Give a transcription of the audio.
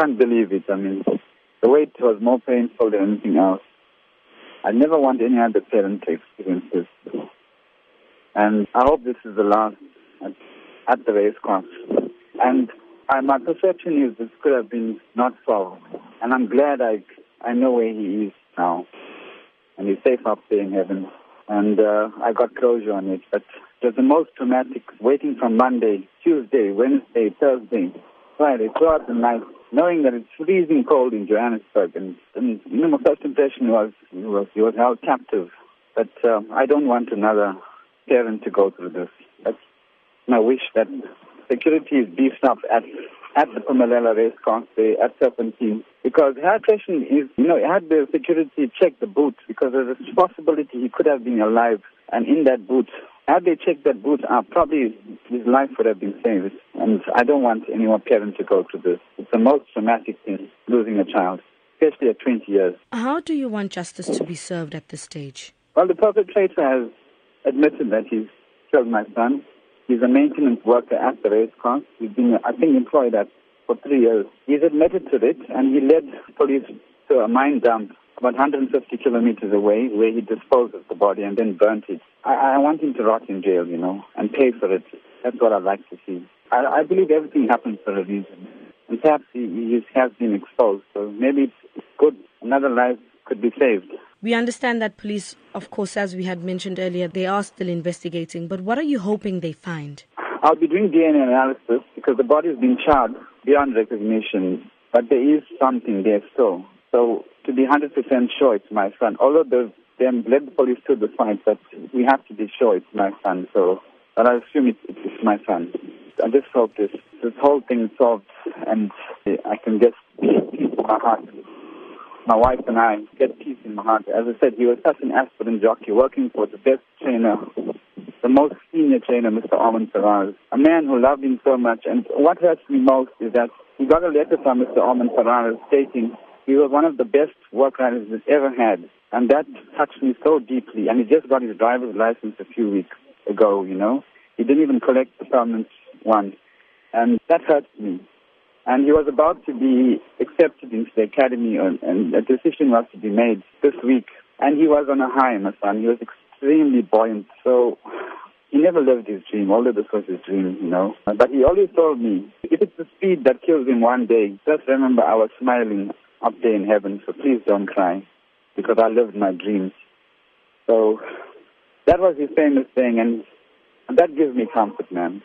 can't believe it. I mean, the wait was more painful than anything else. I never want any other parent to experience this. And I hope this is the last at, at the race course. And my perception is this could have been not solved. And I'm glad I, I know where he is now. And he's safe up there in heaven. And uh, I got closure on it. But it was the most traumatic waiting from Monday, Tuesday, Wednesday, Thursday, Friday, throughout the night, knowing that it's freezing cold in Johannesburg. And, and you know, my first impression was he was, he was held captive. But uh, I don't want another parent to go through this. That's my wish that security is beefed up at at the Phumelela race course at Turffontein because her question is, you know, had the security checked the boot because there's a possibility he could have been alive and in that boot. Had they checked that boot up, probably his life would have been saved. And I don't want any more parent to go through this. It's the most traumatic thing, losing a child, especially at 20 years. How do you want justice to be served at this stage? Well, the perpetrator has admitted that he's killed my son. He's a maintenance worker at the race course. He's been, I think, employed at for three years. He's admitted to it, and he led police to a mine dump about 150 kilometers away where he disposed of the body and then burnt it. I, I want him to rot in jail, you know, and pay for it. That's what I'd like to see. I, I believe everything happens for a reason. And perhaps he, he has been exposed, so maybe it's good. Another life could be saved. We understand that police, of course, as we had mentioned earlier, they are still investigating. But what are you hoping they find? I'll be doing DNA analysis because the body has been charred beyond recognition, but there is something there still. So to be 100% sure it's my son, although the, they led the police to the site, but we have to be sure it's my son. So, but I assume it's, it's my son. I just hope this this whole thing solved, and I can get peace in my heart my wife and I get peace in my heart. As I said, he was such an aspirin jockey, working for the best trainer, the most senior trainer, Mr. Ormond Ferraris, a man who loved him so much. And what hurts me most is that he got a letter from Mr. Ormond Ferraris stating he was one of the best work riders he's ever had. And that touched me so deeply. And he just got his driver's license a few weeks ago, you know. He didn't even collect the permanent one. And that hurts me. And he was about to be accepted into the academy, and a decision was to be made this week. And he was on a high, my son. He was extremely buoyant. So he never lived his dream, although this was his dream, you know. But he always told me, if it's the speed that kills him one day, just remember I was smiling up there in heaven, so please don't cry, because I lived my dreams. So that was his famous thing, and that gives me comfort, man.